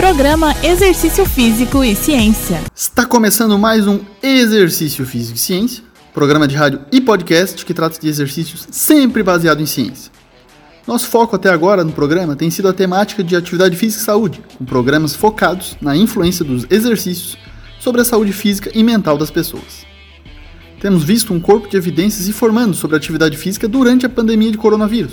Programa Exercício Físico e Ciência. Está começando mais um Exercício Físico e Ciência, programa de rádio e podcast que trata de exercícios sempre baseado em ciência. Nosso foco até agora no programa tem sido a temática de atividade física e saúde, com programas focados na influência dos exercícios sobre a saúde física e mental das pessoas. Temos visto um corpo de evidências informando sobre a atividade física durante a pandemia de coronavírus.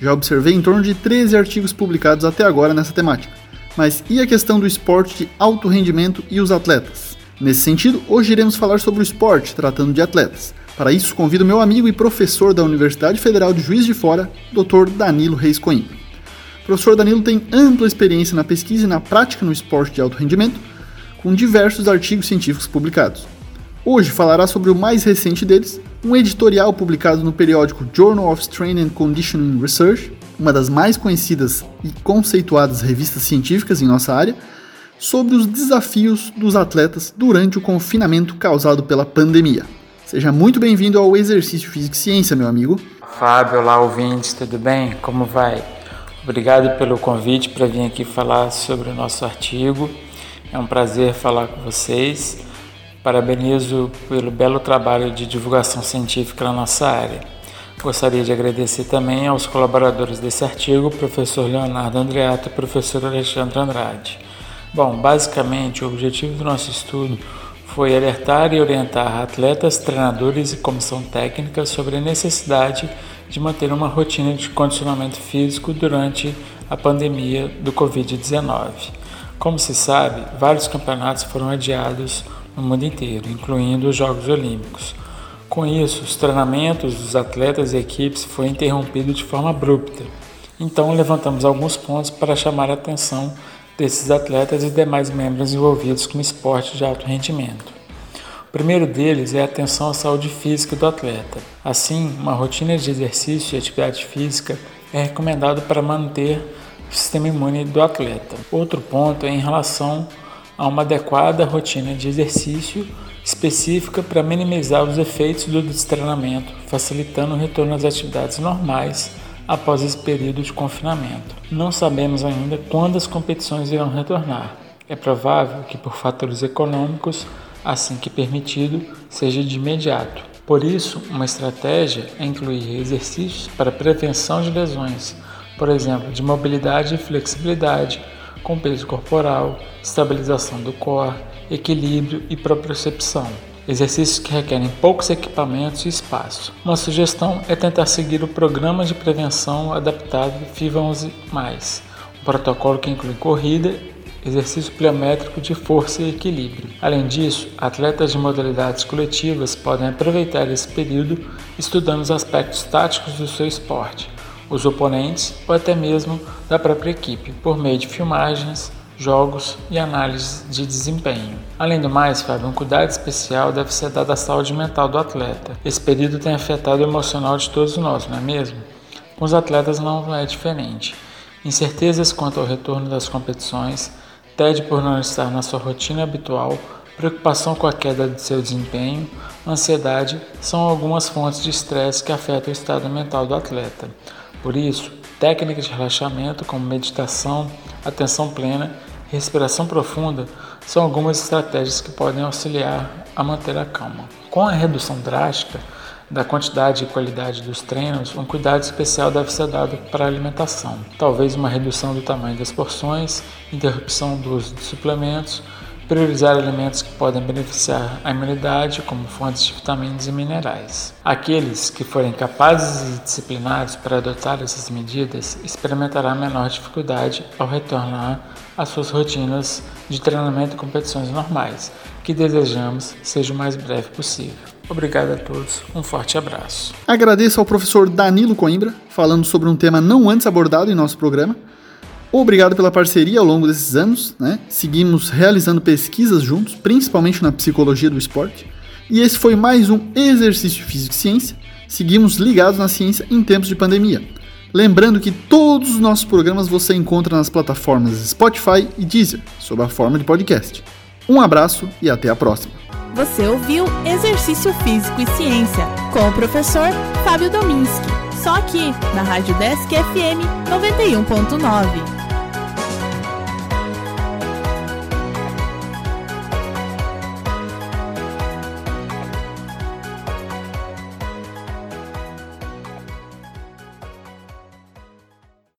Já observei em torno de 13 artigos publicados até agora nessa temática. Mas e a questão do esporte de alto rendimento e os atletas? Nesse sentido, hoje iremos falar sobre o esporte, tratando de atletas. Para isso, convido meu amigo e professor da Universidade Federal de Juiz de Fora, Dr. Danilo Reis Coimbra. Professor Danilo tem ampla experiência na pesquisa e na prática no esporte de alto rendimento, com diversos artigos científicos publicados. Hoje falará sobre o mais recente deles, um editorial publicado no periódico Journal of Strength and Conditioning Research, uma das mais conhecidas e conceituadas revistas científicas em nossa área, sobre os desafios dos atletas durante o confinamento causado pela pandemia. Seja muito bem-vindo ao Exercício Físico e Ciência, meu amigo. Fábio, olá ouvintes, tudo bem? Como vai? Obrigado pelo convite para vir aqui falar sobre o nosso artigo. É um prazer falar com vocês. Parabenizo pelo belo trabalho de divulgação científica na nossa área. Gostaria de agradecer também aos colaboradores desse artigo, professor Leonardo Andreato e professor Alexandre Andrade. Bom, basicamente, o objetivo do nosso estudo foi alertar e orientar atletas, treinadores e comissão técnica sobre a necessidade de manter uma rotina de condicionamento físico durante a pandemia do Covid-19. Como se sabe, vários campeonatos foram adiados no mundo inteiro, incluindo os Jogos Olímpicos. Com isso, os treinamentos dos atletas e equipes foram interrompidos de forma abrupta. Então, levantamos alguns pontos para chamar a atenção desses atletas e demais membros envolvidos com esporte de alto rendimento. O primeiro deles é a atenção à saúde física do atleta. Assim, uma rotina de exercício e atividade física é recomendado para manter o sistema imune do atleta. Outro ponto é em relação a uma adequada rotina de exercício específica para minimizar os efeitos do destreinamento, facilitando o retorno às atividades normais após esse período de confinamento. Não sabemos ainda quando as competições irão retornar. É provável que, por fatores econômicos, assim que permitido, seja de imediato. Por isso, uma estratégia é incluir exercícios para prevenção de lesões, por exemplo, de mobilidade e flexibilidade, com peso corporal, estabilização do core, equilíbrio e propriocepção. Exercícios que requerem poucos equipamentos e espaço. Uma sugestão é tentar seguir o programa de prevenção adaptado FIVA 11+, um protocolo que inclui corrida, exercício pliométrico de força e equilíbrio. Além disso, atletas de modalidades coletivas podem aproveitar esse período estudando os aspectos táticos do seu esporte, os oponentes ou até mesmo da própria equipe, por meio de filmagens, jogos e análises de desempenho. Além do mais, Fábio, um cuidado especial deve ser dado à saúde mental do atleta. Esse período tem afetado o emocional de todos nós, não é mesmo? Com os atletas não é diferente. Incertezas quanto ao retorno das competições, tédio por não estar na sua rotina habitual, preocupação com a queda de seu desempenho, ansiedade são algumas fontes de estresse que afetam o estado mental do atleta. Por isso, técnicas de relaxamento como meditação, atenção plena respiração profunda são algumas estratégias que podem auxiliar a manter a calma. Com a redução drástica da quantidade e qualidade dos treinos, um cuidado especial deve ser dado para a alimentação. Talvez uma redução do tamanho das porções, interrupção do uso de suplementos, priorizar alimentos que podem beneficiar a imunidade, como fontes de vitaminas e minerais. Aqueles que forem capazes e disciplinados para adotar essas medidas experimentarão menor dificuldade ao retornar às suas rotinas de treinamento e competições normais, que desejamos seja o mais breve possível. Obrigado a todos, um forte abraço. Agradeço ao professor Danilo Coimbra, falando sobre um tema não antes abordado em nosso programa. Obrigado pela parceria ao longo desses anos, né? Seguimos realizando pesquisas juntos, principalmente na psicologia do esporte. E esse foi mais um exercício físico e ciência. Seguimos ligados na ciência em tempos de pandemia. Lembrando que todos os nossos programas você encontra nas plataformas Spotify e Deezer, sob a forma de podcast. Um abraço e até a próxima. Você ouviu Exercício Físico e Ciência com o professor Fábio Dominski, só aqui na Rádio Desk FM 91.9.